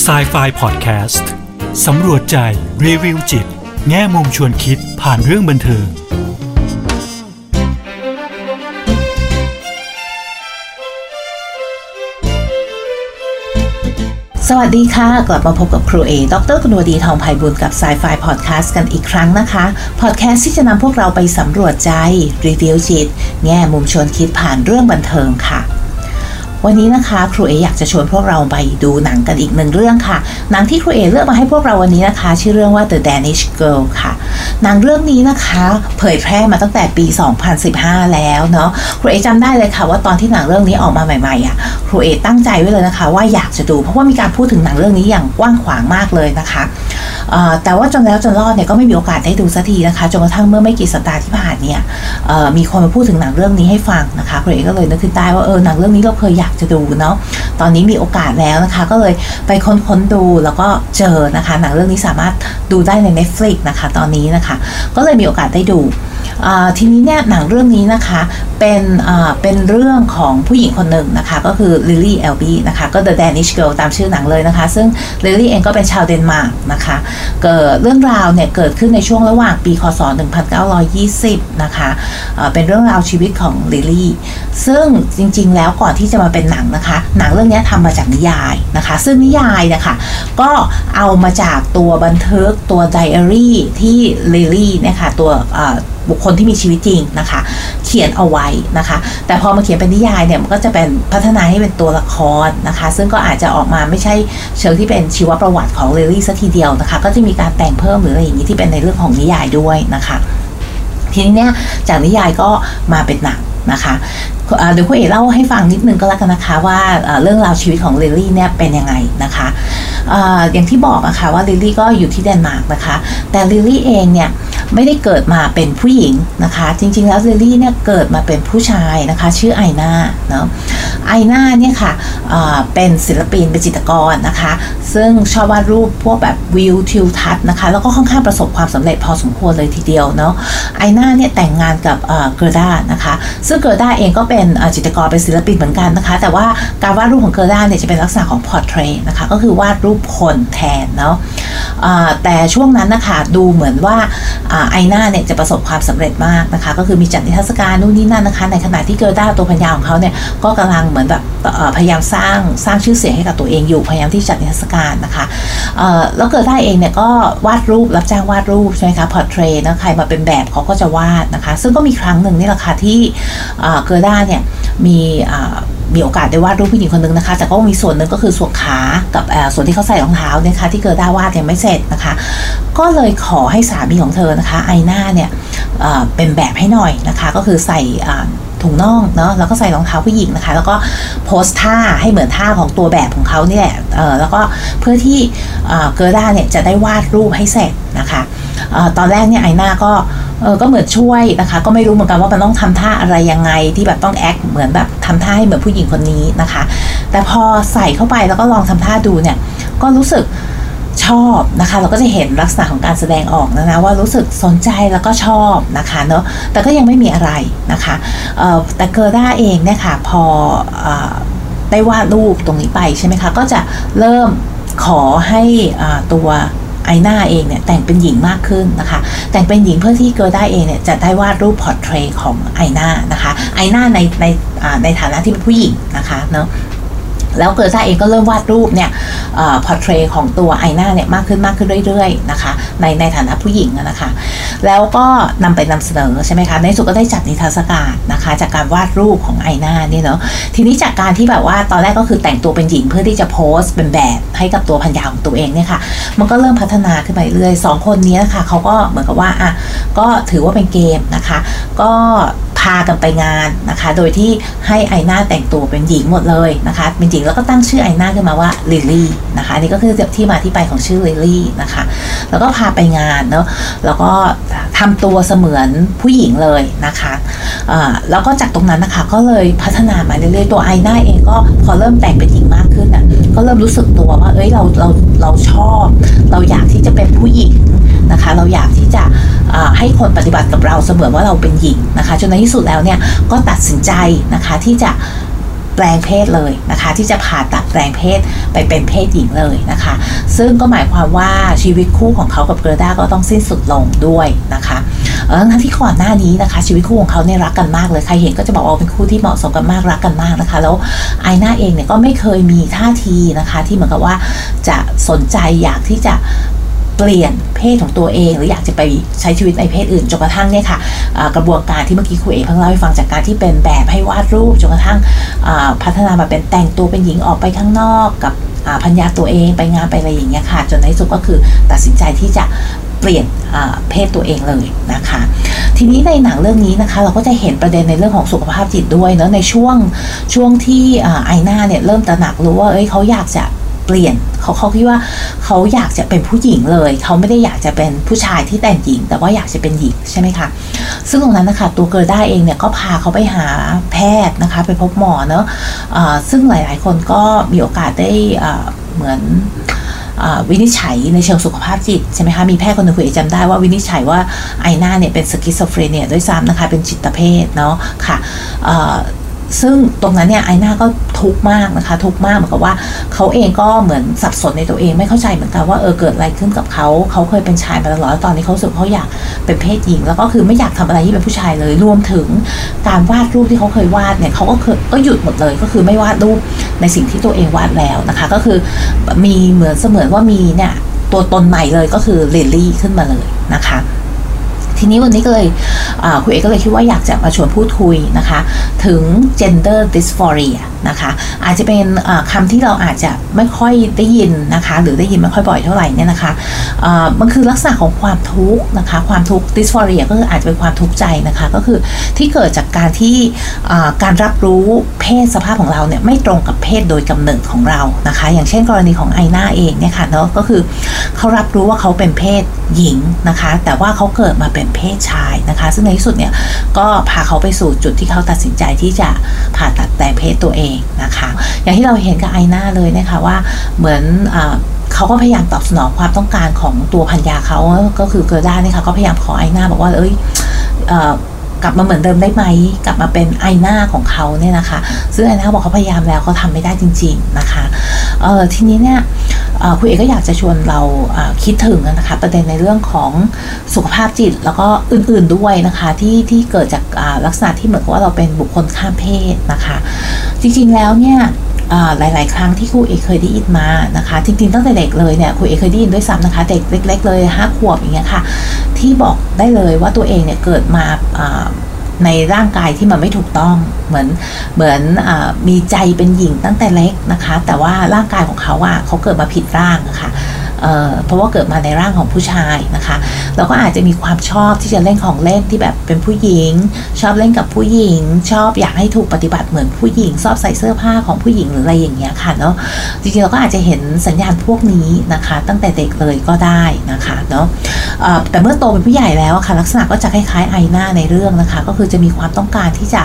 s i ไฟพอดแคสต์สำรวจใจ รีวิวจิต แง่มุมชวนคิดผ่านเรื่องบันเทิงสวัสดีค่ะ กลับมาพบกับครูเอ ดรกนวดีทองไพบุญกับสายไฟพอดแคสต์กันอีกครั้งนะคะ พอดแคสต์ที่จะนำพวกเราไปสำรวจใจ รีวิวจิต แง่มุมชวนคิดผ่านเรื่องบันเทิงค่ะ วันนี้นะคะครูเออยากจะชวนพวกเราไปดูหนังกันอีกหนึ่งเรื่องค่ะ หนังที่ครูเอเลือกมาให้พวกเราวันนี้นะคะ ชื่อเรื่องว่า The Danish Girl ค่ะ หนังเรื่องนี้นะคะ เผยแพร่มาตั้งแต่ปี 2015 แล้วเนาะครูเอจำได้เลยค่ะ ว่าตอนที่หนังเรื่องนี้ออกมาใหม่ๆอะครูเอตั้งใจไว้เลยนะคะ ว่าอยากจะดูเพราะว่ามีการพูดถึงหนังเรื่องนี้อย่างกว้างขวางมากเลยนะคะ แต่ว่าจนแล้วจนรอดเนี่ยก็ไม่มีโอกาสได้ดูสักทีนะคะจนกระทั่งเมื่อไม่กี่สัปดาห์ที่ผ่านเนี่ยมีคนมาพูดถึงหนังเรื่องนี้ให้ฟังนะคะคุณเอ๋ก็เลยนึกขึ้นได้ว่าเออหนังเรื่องนี้เราเคยอยากจะดูเนาะตอนนี้มีโอกาสแล้วนะคะ ก็เลยไปค้นๆดูแล้วก็เจอนะคะ หนังเรื่องนี้สามารถดูได้ใน Netflix นะคะ ตอนนี้นะคะ ก็เลยมีโอกาสได้ดู ทีนี้เนี่ยหนังเรื่องนี้นะคะเป็นเป็นเรื่องของผู้หญิงคนหนึ่งนะคะ ก็คือลิลลี่เอลบีนะคะก็ The Danish Girl ตามชื่อหนังเลยนะคะ ซึ่งลิลลี่เองก็เป็นชาวเดนมาร์กนะคะเกิดเรื่องราวเนี่ยเกิดขึ้นในช่วงระหว่างปีคศ 1920 นะคะเอ่อเป็นเรื่องราวชีวิตของลิลลี่ซึ่งจริงๆแล้วก่อนที่จะมาเป็นหนังนะคะ หนังเรื่องนี้ทำมาจากนิยายนะคะ ซึ่งนิยายนะคะก็เอามาจากตัวบันทึกตัวไดอารี่ที่ลิลลี่เนี่ยค่ะตัว บุคคลที่มีชีวิตจริงนะคะ เขียนเอาไว้นะคะ แต่พอมาเขียนเป็นนิยายเนี่ยมันก็จะเป็นพัฒนาให้เป็นตัวละครนะคะ ซึ่งก็อาจจะออกมาไม่ใช่เชิงที่เป็นชีวประวัติของลิลลี่ซะทีเดียวนะคะ ก็จะมีการแต่งเพิ่มหรืออะไรอย่างนี้ที่เป็นในเรื่องของนิยายด้วยนะคะ ทีนี้เนี่ยจากนิยายก็มาเป็นหนัง นะคะเดี๋ยวคุณเอ๋เล่าให้ฟังนิดนึงก็แล้วกันนะคะ ว่าเรื่องราวชีวิตของลิลลี่เนี่ยเป็นยังไงนะคะอย่างที่บอกอะค่ะว่าลิลลี่ก็อยู่ที่เดนมาร์กนะคะ แต่ลิลลี่เองเนี่ยไม่ได้เกิดมาเป็นผู้หญิงนะคะ จริงๆแล้วลิลลี่เนี่ยเกิดมาเป็นผู้ชายนะคะ ชื่อไอนาร์เนาะไอนาร์เนี่ยค่ะ เป็นศิลปินเป็นจิตรกรนะคะ ซึ่งชอบวาดรูปพวกแบบวิวทิวทัศน์นะคะ แล้วก็ค่อนข้างประสบความสำเร็จพอสมควรเลยทีเดียวเนาะไอนาร์เนี่ยแต่งงานกับเกอร์ด้านะคะ ซึ่งเกอร์ด้าเองก็เป็นจิตรกรเป็นศิลปินเหมือนกันนะคะ แต่ว่าการวาดรูปของเกอร์ด้าเนี่ยจะเป็นลักษณะของ portrait นะคะก็คือวาดรูปคนแทนเนาะแต่ช่วงนั้นนะคะดูเหมือนว่าไอนาร์เนี่ยจะประสบความสำเร็จมากนะคะ ก็คือมีจัดนิทรรศการนู่นนี่นั่นนะคะ ในขณะที่เกอร์ด้าตัวภรรยาของเขาเนี่ยก็กำลังเหมือนแบบพยายามสร้างสร้างชื่อเสียงให้กับตัวเองอยู่พยายามที่จัดนิทรรศการนะคะแล้วเกอร์ด้าเองเนี่ยก็วาดรูปรับจ้างวาดรูปใช่ไหมคะ portrait นะใครมาเป็นแบบเขาก็จะวาดนะคะ ซึ่งก็มีครั้งหนึ่งนี่แหละค่ะที่เกอร์ด้าเนี่ยมีมีโอกาสได้วาดรูปผู้หญิงคนนึงนะคะ แต่ก็มีส่วนหนึ่งก็คือส่วนขา กับส่วนที่เขาใส่รองเท้าเนี่ยค่ะที่เกอร์ด้าวาดยังไม่เสร็จนะคะ ก็เลยขอให้สามีของเธอนะคะไอน่าเนี่ยเป็นแบบให้หน่อยนะคะ ก็คือใส่ ถุงน่องเนาะแล้วก็ใส่รองเท้าผู้หญิงนะคะ แล้วก็โพสท่าให้เหมือนท่าของตัวแบบของเขานี่แหละแล้วก็เพื่อที่เกอร์ด้าเนี่ยจะได้วาดรูปให้เสร็จนะคะตอนแรกเนี่ยไอหน้าก็เออก็เหมือนช่วยนะคะ ก็ไม่รู้เหมือนกันว่ามันต้องทำท่าอะไรยังไงที่แบบต้องแอคเหมือนแบบทำท่าให้เหมือนผู้หญิงคนนี้นะคะ แต่พอใส่เข้าไปแล้วก็ลองทำท่าดูเนี่ยก็รู้สึก ชอบนะคะ เราก็จะเห็นลักษณะของการแสดงออกนะนะว่ารู้สึกสนใจแล้วก็ชอบนะคะเนาะแต่ก็ยังไม่มีอะไรนะคะแต่เกอร์ด้าเองเนี่ยค่ะพอได้วาดรูปตรงนี้ไปใช่ไหมคะก็จะเริ่มขอให้ตัวไอน่าเองเนี่ยแต่งเป็นหญิงมากขึ้นนะคะ แต่งเป็นหญิงเพื่อที่เกอร์ด้าเองเนี่ยจะได้วาดรูป portrait ของไอน่านะคะไอน่าในในในฐานะที่เป็นผู้หญิงนะคะเนาะ แล้วเกอร์ด้าเองก็เริ่มวาดรูปเนี่ย portrait ของตัวไอน่าเนี่ยมากขึ้นมากขึ้นเรื่อยๆนะคะในในฐานะผู้หญิงนะคะ แล้วก็นำไปนำเสนอใช่ไหมคะในสุดก็ได้จัดนิทรรศการนะคะ จากการวาดรูปของไอหน้านี่เนาะทีนี้จากการที่แบบว่าตอนแรกก็คือแต่งตัวเป็นหญิงเพื่อที่จะโพสต์เป็นแบบให้กับตัวพันยาของตัวเองเนี่ยค่ะมันก็เริ่มพัฒนาขึ้นไปเรื่อยสองคนนี้นะคะเขาก็เหมือนกับว่าอะก็ถือว่าเป็นเกมนะคะ ก็ พากันไปงานนะคะ โดยที่ให้ไอหน้าแต่งตัวเป็นหญิงหมดเลยนะคะ เป็นหญิงแล้วก็ตั้งชื่อไอหน้าขึ้นมาว่าลิลลี่นะคะนี่ก็คือที่มาที่ไปของชื่อลิลลี่นะคะ แล้วก็พาไปงานเนาะแล้วก็ทำตัวเสมือนผู้หญิงเลยนะคะแล้วก็จากตรงนั้นนะคะก็เลยพัฒนามาเรื่อยๆตัวไอหน้าเองก็พอเริ่มแต่งเป็นหญิงมากขึ้นอะก็เริ่มรู้สึกตัวว่าเอ้ยเราเราเราชอบ เราอยากที่จะเป็นผู้หญิง นะคะ เราอยากที่จะให้คนปฏิบัติกับเราเสมือนว่าเราเป็นหญิงนะคะจนในที่สุดแล้วเนี่ยก็ตัดสินใจนะคะที่จะแปลงเพศเลยนะคะ ที่จะผ่าตัดแปลงเพศไปเป็นเพศหญิงเลยนะคะ ซึ่งก็หมายความว่าชีวิตคู่ของเขากับเกรดาก็ต้องสิ้นสุดลงด้วยนะคะเออทั้งที่ก่อนหน้านี้นะคะ ชีวิตคู่ของเขาเนี่ยรักกันมากเลยใครเห็นก็จะบอกว่าเป็นคู่ที่เหมาะสมกันมากรักกันมากนะคะ แล้วไอหน้าเองเนี่ยก็ไม่เคยมีท่าทีนะคะ ที่เหมือนกับว่าจะสนใจอยากที่จะ เปลี่ยนเพศของตัวเอง หรืออยากจะไปใช้ชีวิตในเพศอื่นจนกระทั่งเนี่ยค่ะกระบวนการที่เมื่อกี้ครูเอเพิ่งเล่าให้ฟังจากการที่เป็นแบบให้วาดรูปจนกระทั่งพัฒนามาเป็นแต่งตัวเป็นหญิงออกไปข้างนอกกับพัญญาตัวเองไปงานไปอะไรอย่างเงี้ยค่ะ จนในที่สุดก็คือตัดสินใจที่จะเปลี่ยนเพศตัวเองเลยนะคะ ทีนี้ในหนังเรื่องนี้นะคะ เราก็จะเห็นประเด็นในเรื่องของสุขภาพจิตด้วยเนาะในช่วงช่วงที่ไอหน้าเนี่ยเริ่มตระหนักรู้ว่าเอ้ยเขาอยากจะ ลี่ยน เขาเขาคิดว่าเขาอยากจะเป็นผู้หญิงเลย เขาไม่ได้อยากจะเป็นผู้ชายที่แต่งหญิง แต่ว่าอยากจะเป็นหญิงใช่ไหมคะซึ่งตรงนั้นนะคะตัวเกอร์ด้าเองเนี่ยก็พาเขาไปหาแพทย์นะคะ ไปพบหมอเนาะซึ่งหลาย ๆ คนก็มีโอกาสได้เหมือนวินิจฉัยในเชิงสุขภาพจิตใช่ไหมคะมีแพทย์คนหนึ่งคุณเอจำได้ว่าวินิจฉัยว่าไอน่าเนี่ยเป็น schizophrenia ด้วยซ้ำนะคะเป็นจิตเภทเนาะค่ะ ซึ่งตรงนั้นเนี่ยไอน่าก็ทุกข์มากนะคะ ทุกข์มากเหมือนกับว่าเขาเองก็เหมือนสับสนในตัวเองไม่เข้าใจเหมือนกันว่าเออเกิดอะไรขึ้นกับเขาเขาเคยเป็นชายมาตลอดตอนนี้เขารู้สึกเขาอยากเป็นเพศหญิง แล้วก็คือไม่อยากทำอะไรที่เป็นผู้ชายเลยรวมถึงการวาดรูปที่เขาเคยวาดเนี่ยเขาก็เคยก็หยุดหมดเลยก็คือไม่วาดรูปในสิ่งที่ตัวเองวาดแล้วนะคะ ก็คือมีเหมือนเสมือนว่ามีเนี่ยตัวตนใหม่เลยก็คือเลลี่ขึ้นมาเลยนะคะ ทีนี้วันนี้ก็เลยคุณเอกก็เลยคิดว่าอยากจะมาชวนพูดคุยนะคะ ถึง gender dysphoria นะคะ อาจจะเป็นคำที่เราอาจจะไม่ค่อยได้ยินนะคะ หรือได้ยินไม่ค่อยบ่อยเท่าไหร่เนี่ยนะคะมันคือลักษณะของความทุกข์นะคะ ความทุกข์ dysphoria ก็คืออาจจะเป็นความทุกข์ใจนะคะ ก็คือที่เกิดจากการที่การรับรู้เพศสภาพของเราเนี่ยไม่ตรงกับเพศโดยกำเนิดของเรานะคะ อย่างเช่นกรณีของไอนาเองเนี่ยค่ะเนาะก็คือเขารับรู้ว่าเขาเป็นเพศหญิงนะคะ แต่ว่าเขาเกิดมาเป็นเพศชายนะคะ ซึ่งในที่สุดเนี่ยก็พาเขาไปสู่จุดที่เขาตัดสินใจที่จะผ่าตัดแต่งเพศตัวเองนะคะ อย่างที่เราเห็นกับไอหน้าเลยนะคะว่าเหมือนเขาก็พยายามตอบสนองความต้องการของตัวพันยาเขาก็คือเกอร์ด้านี่ค่ะก็พยายามขอไอหน้าบอกว่าเอ้ย กลับมาเหมือนเดิมได้ไหม กลับมาเป็นไอหน้าของเขาเนี่ยนะคะ ซึ่งไอหน้าบอกเขาพยายามแล้วเขาทาไม่ได้จริง ๆนะคะเออทีนี้เนี่ยคุณเอกก็อยากจะชวนเราคิดถึงนะคะประเด็นในเรื่องของสุขภาพจิตแล้วก็อื่นๆด้วยนะคะที่ที่เกิดจากลักษณะที่เหมือนกับว่าเราเป็นบุคคลข้ามเพศนะคะ จริงๆแล้วเนี่ย หลาย ๆ ครั้งที่ครูเอกเคยได้ยินมานะคะ จริง ๆ ตั้งแต่เด็กเลยเนี่ยครูเอกเคยได้ยินด้วยซ้ำนะคะเด็กเล็ก ๆ เลยห้าขวบอย่างเงี้ยค่ะ ที่บอกได้เลยว่าตัวเองเนี่ยเกิดมาในร่างกายที่มันไม่ถูกต้องเหมือนเหมือนอมีใจเป็นหญิงตั้งแต่เล็กนะคะ แต่ว่าร่างกายของเขาอะเขาเกิดมาผิดร่างนะคะ เพราะว่าเกิดมาในร่างของผู้ชายนะคะ เราก็อาจจะมีความชอบที่จะเล่นของเล่นที่แบบเป็นผู้หญิง ชอบเล่นกับผู้หญิง ชอบอยากให้ถูกปฏิบัติเหมือนผู้หญิง ชอบใส่เสื้อผ้าของผู้หญิงหรืออะไรอย่างเงี้ยค่ะเนาะจริงๆเราก็อาจจะเห็นสัญญาณพวกนี้นะคะ ตั้งแต่เด็กเลยก็ได้นะคะเนาะแต่เมื่อโตเป็นผู้ใหญ่แล้วค่ะลักษณะก็จะคล้ายๆไอหน้าในเรื่องนะคะ ก็คือจะมีความต้องการที่จะ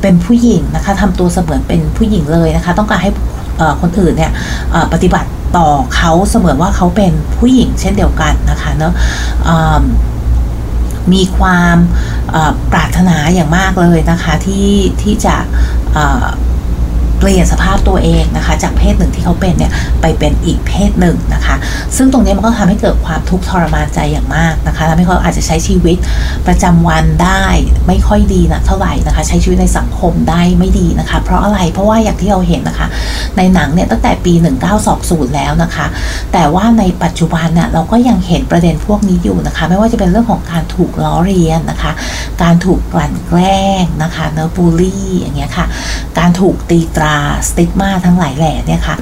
เป็นผู้หญิงนะคะทำตัวเสมือนเป็นผู้หญิงเลยนะคะ ต้องการให้ คนอื่นเนี่ยปฏิบัติต่อเขาเสมือนว่าเขาเป็นผู้หญิงเช่นเดียวกันนะคะเนาะมีความปรารถนาอย่างมากเลยนะคะที่ที่จะ เปลี่ยนสภาพตัวเองนะคะ จากเพศหนึ่งที่เขาเป็นเนี่ยไปเป็นอีกเพศหนึ่งนะคะ ซึ่งตรงนี้มันก็ทำให้เกิดความทุกข์ทรมานใจอย่างมากนะคะทำให้เขาอาจจะใช้ชีวิตประจำวันได้ไม่ค่อยดีนะเท่าไหร่นะคะ ใช้ชีวิตในสังคมได้ไม่ดีนะคะ เพราะอะไรเพราะว่าอย่างที่เราเห็นนะคะ ในหนังเนี่ยตั้งแต่ปี 1920 แล้วนะคะ แต่ว่าในปัจจุบันเนี่ยเราก็ยังเห็นประเด็นพวกนี้อยู่นะคะ ไม่ว่าจะเป็นเรื่องของการถูกล้อเรียนนะคะ การถูกกลั่นแกล้งนะคะเนอร์บูลลี่อย่างเงี้ยค่ะ การถูกตีตราสติ๊กมาทั้งหลายแหล่เนี่ยค่ะ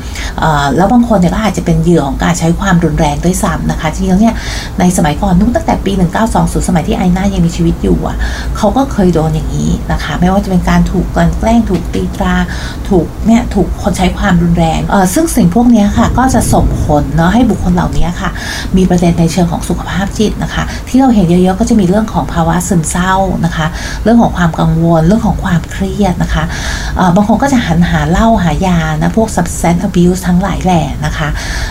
แล้วบางคนเนี่ยก็อาจจะเป็นเหยื่อของการใช้ความรุนแรงด้วยซ้ำนะคะจริงๆเนี่ยในสมัยก่อนนู้นตั้งแต่ปี 1920 สมัยที่ไอน่ายังมีชีวิตอยู่อะเขาก็เคยโดนอย่างนี้นะคะ ไม่ว่าจะเป็นการถูกกลั่นแกล้งถูกตีตราถูกเนี่ยถูกคนใช้ความรุนแรงเออซึ่งสิ่งพวกนี้ค่ะก็จะส่งผลเนาะให้บุคคลเหล่านี้ค่ะ มีประเด็นในเชิงของสุขภาพจิตนะคะ ที่เราเห็นเยอะๆก็จะมีเรื่องของภาวะซึมเศร้านะคะ เรื่องของความกังวลเรื่องของความเครียดนะคะบางคนก็จะหันหาเหล้าหายานะพวก substance abuse ทั้งหลายแหล่นะคะ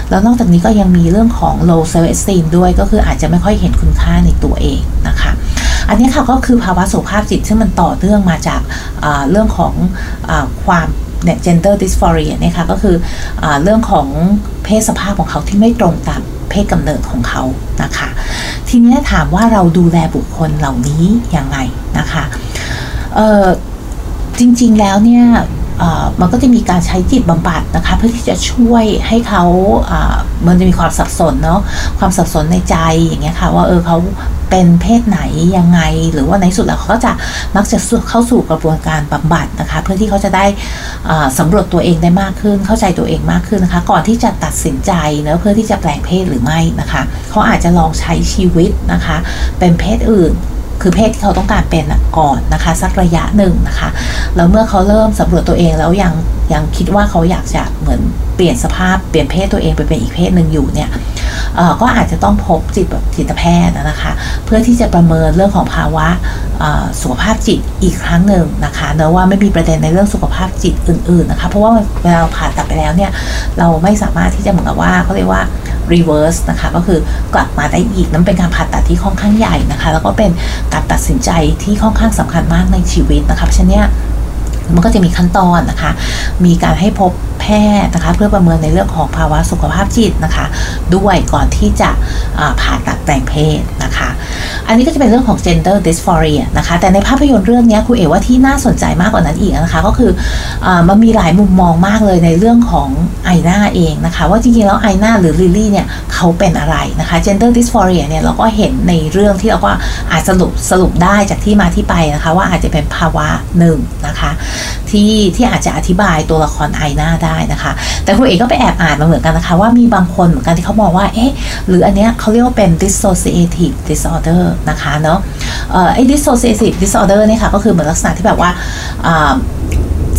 แล้วนอกจากนี้ก็ยังมีเรื่องของ low self esteem ด้วยก็คืออาจจะไม่ค่อยเห็นคุณค่าในตัวเองนะคะ อันนี้ค่ะก็คือภาวะสุขภาพจิตที่มันต่อเนื่องมาจากเรื่องของอความเนี่ย gender dysphoria เนี่ยค่ะก็คืออเรื่องของเพศสภาพของเขาที่ไม่ตรงตามเพศกำเนิดของเขานะคะ ทีนี้ถามว่าเราดูแลบุคคลเหล่านี้ยังไงนะคะจริงๆแล้วเนี่ย มันก็จะมีการใช้จิตบำบัดนะคะ เพื่อที่จะช่วยให้เขามันจะมีความสับสนเนาะความสับสนในใจอย่างเงี้ยค่ะ ว่าเออเขาเป็นเพศไหนยังไง หรือว่าในสุดแล้วเขาก็จะมักจะเข้าสู่กระบวนการบำบัดนะคะ เพื่อที่เขาจะได้สำรวจตัวเองได้มากขึ้น เข้าใจตัวเองมากขึ้นนะคะ ก่อนที่จะตัดสินใจเนะเพื่อที่จะแปลงเพศหรือไม่นะคะ เขาอาจจะลองใช้ชีวิตนะคะ เป็นเพศอื่น คือเพศที่เขาต้องการเป็นก่อนนะคะ สักระยะหนึ่งนะคะแล้วเมื่อเขาเริ่มสำรวจตัวเองแล้วยังยังคิดว่าเขาอยากจะเหมือนเปลี่ยนสภาพเปลี่ยนเพศตัวเองไปเป็นอีกเพศหนึ่งอยู่เนี่ยก็อาจจะต้องพบจิตแบบจิตแพทย์นะคะ เพื่อที่จะประเมินเรื่องของภาวะสุขภาพจิตอีกครั้งหนึ่งนะคะเนะว่าไม่มีประเด็นในเรื่องสุขภาพจิตอื่น ๆนะคะ เพราะว่าเวลาผ่าตัดไปแล้วเนี่ยเราไม่สามารถที่จะเหมือนกับว่าเขาเรียกว่า reverse นะคะก็คือกลับมาได้อีกนั่นเป็นการผ่าตัดที่ค่อนข้างใหญ่นะคะ แล้วก็เป็นการตัดสินใจที่ค่อนข้างสำคัญมากในชีวิตนะคะเพราะฉะนั้นมันก็จะมีขั้นตอนนะคะ มีการให้พบแพทย์นะคะ เพื่อประเมินในเรื่องของภาวะสุขภาพจิตนะคะ ด้วยก่อนที่จะผ่าตัดแปลงเพศนะคะ อันนี้ก็จะเป็นเรื่องของ gender dysphoria นะคะ แต่ในภาพยนตร์เรื่องนี้คุณเอ๋ว่าที่น่าสนใจมากกว่านั้นอีกนะคะ ก็คืออมันมีหลายมุมมองมากเลยในเรื่องของไอนาเองนะคะ ว่าจริงๆแล้วไอนาหรือลิลลี่เนี่ยเขาเป็นอะไรนะคะ gender dysphoria เนี่ยเราก็เห็นในเรื่องที่เราก็อาจสรุปสรุปได้จากที่มาที่ไปนะคะ ว่าอาจจะเป็นภาวะหนึ่งนะคะ ที่ที่อาจจะอธิบายตัวละครไอนาได้นะคะ แต่คุณเอกก็ไปแอบอ่านมาเหมือนกันนะคะ ว่ามีบางคนเหมือนกันที่เขามองว่าเอ๊ะหรืออันเนี้ยเขาเรียกว่าเป็น dissociative disorder นะคะเนาะไอ้ dissociative disorder เนี่ยค่ะก็คือเหมือนลักษณะที่แบบว่า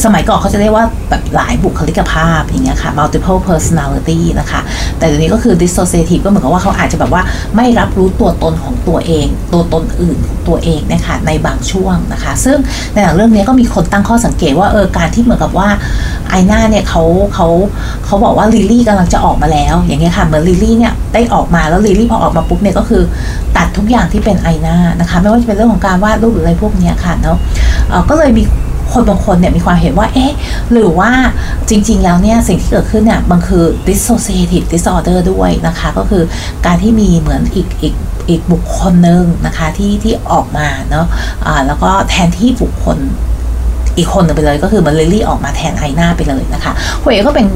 สมัยก่อนเขาจะเรียกว่าแบบหลายบุคลิกภาพอย่างเงี้ยค่ะ multiple personality นะคะ แต่เดี๋ยวนี้ก็คือ dissociative ก็เหมือนกับว่าเขาอาจจะแบบว่าไม่รับรู้ตัวตนของตัวเอง ตัวตนอื่นของตัวเองนะคะในบางช่วงนะคะ ซึ่งในหนังเรื่องนี้ก็มีคนตั้งข้อสังเกตว่าเออการที่เหมือนกับว่าไอน่าเนี่ยเขาเขาเขาบอกว่าลิลลี่กำลังจะออกมาแล้ว อย่างเงี้ยค่ะเหมือนลิลลี่เนี่ยได้ออกมาแล้วลิลลี่พอออกมาปุ๊บเนี่ยก็คือตัดทุกอย่างที่เป็นไอน่านะคะ ไม่ว่าจะเป็นเรื่องของการวาดรูปหรืออะไรพวกนี้ค่ะเนาะก็เลยมี คนบางคนเนี่ยมีความเห็นว่าเอ๊ะหรือว่าจริง ๆ แล้วเนี่ยสิ่งที่เกิดขึ้นเนี่ยมันคือ dissociative disorder ด้วยนะคะ ก็คือการที่มีเหมือนอีกอีกอีกบุคคลหนึ่งนะคะที่ที่ออกมาเนาะะแล้วก็แทนที่บุคคล อีกคนหนึ่งไปเลยก็คือมันลิลี่ออกมาแทนไอหน้าไปเลยนะคะคุยก็เป็น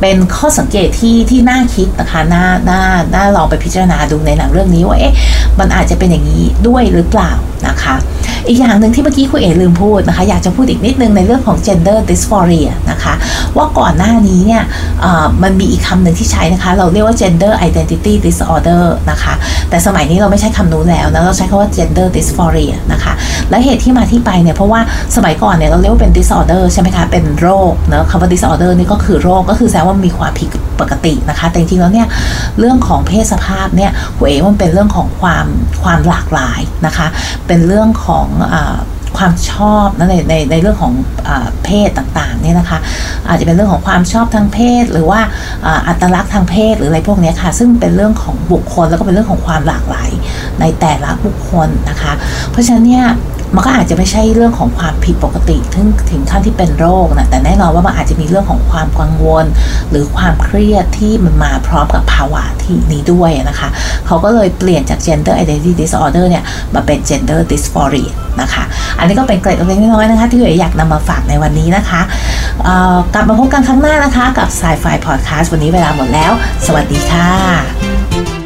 เป็นข้อสังเกตที่ที่น่าคิดนะคะน่าน่าน่าลองไปพิจารณาดูในหนังเรื่องนี้ว่าเอ๊ะมันอาจจะเป็นอย่างนี้ด้วยหรือเปล่านะคะอีกอย่างหนึ่งที่เมื่อกี้คุณเอ๋ลืมพูดนะคะอยากจะพูดอีกนิดนึงในเรื่องของ gender dysphoria นะคะว่าก่อนหน้านี้เนี่ยมันมีอีกคำหนึ่งที่ใช้นะคะ เราเรียกว่า gender identity disorder นะคะแต่สมัยนี้เราไม่ใช้คำนู้นแล้วนะเราใช้คำว่า gender dysphoria นะคะและเหตุที่มาที่ไปเนี่ยเพราะว่าสมัยก่อน่อนเนี่ยเราเรียกว่าเป็น disorder ใช่ไหมคะ เป็นโรคเนะคำว่า disorder นี่ก็คือโรคก็คือแสดงว่ามีความผิดปกตินะคะ แต่จริงๆแล้วเนี่ยเรื่องของเพศสภาพเนี่ยหัวเอ๋มันเป็นเรื่องของความความหลากหลายนะคะ เป็นเรื่องของความชอบนะในในในเรื่องของอเพศต่างๆเนี่ยนะคะ อาจจะเป็นเรื่องของความชอบทางเพศ หรือว่าอัตลักษณ์ทางเพศหรืออะไรพวกนี้ค่ะ ซึ่งเป็นเรื่องของบุคคลแล้วก็เป็นเรื่องของความหลากหลายในแต่ละบุคคลนะคะ เพราะฉะนั้นเนี่ย มันก็อาจจะไม่ใช่เรื่องของความผิดปกติถึงถึงขั้นที่เป็นโรคนะแต่แน่นอนว่ามันอาจจะมีเรื่องของความกังวล หรือความเครียดที่มันมาพร้อมกับภาวะที่นี้ด้วยนะคะเขาก็เลยเปลี่ยนจาก gender identity disorder เนี่ยมาเป็น gender dysphoria นะคะอันนี้ก็เป็นเกร็ดเล็กน้อยนะคะที่อยากนำมาฝากในวันนี้นะคะกลับมาพบกันครั้งหน้านะคะ กับ Sci-Fi Podcast วันนี้เวลาหมดแล้ว สวัสดีค่ะ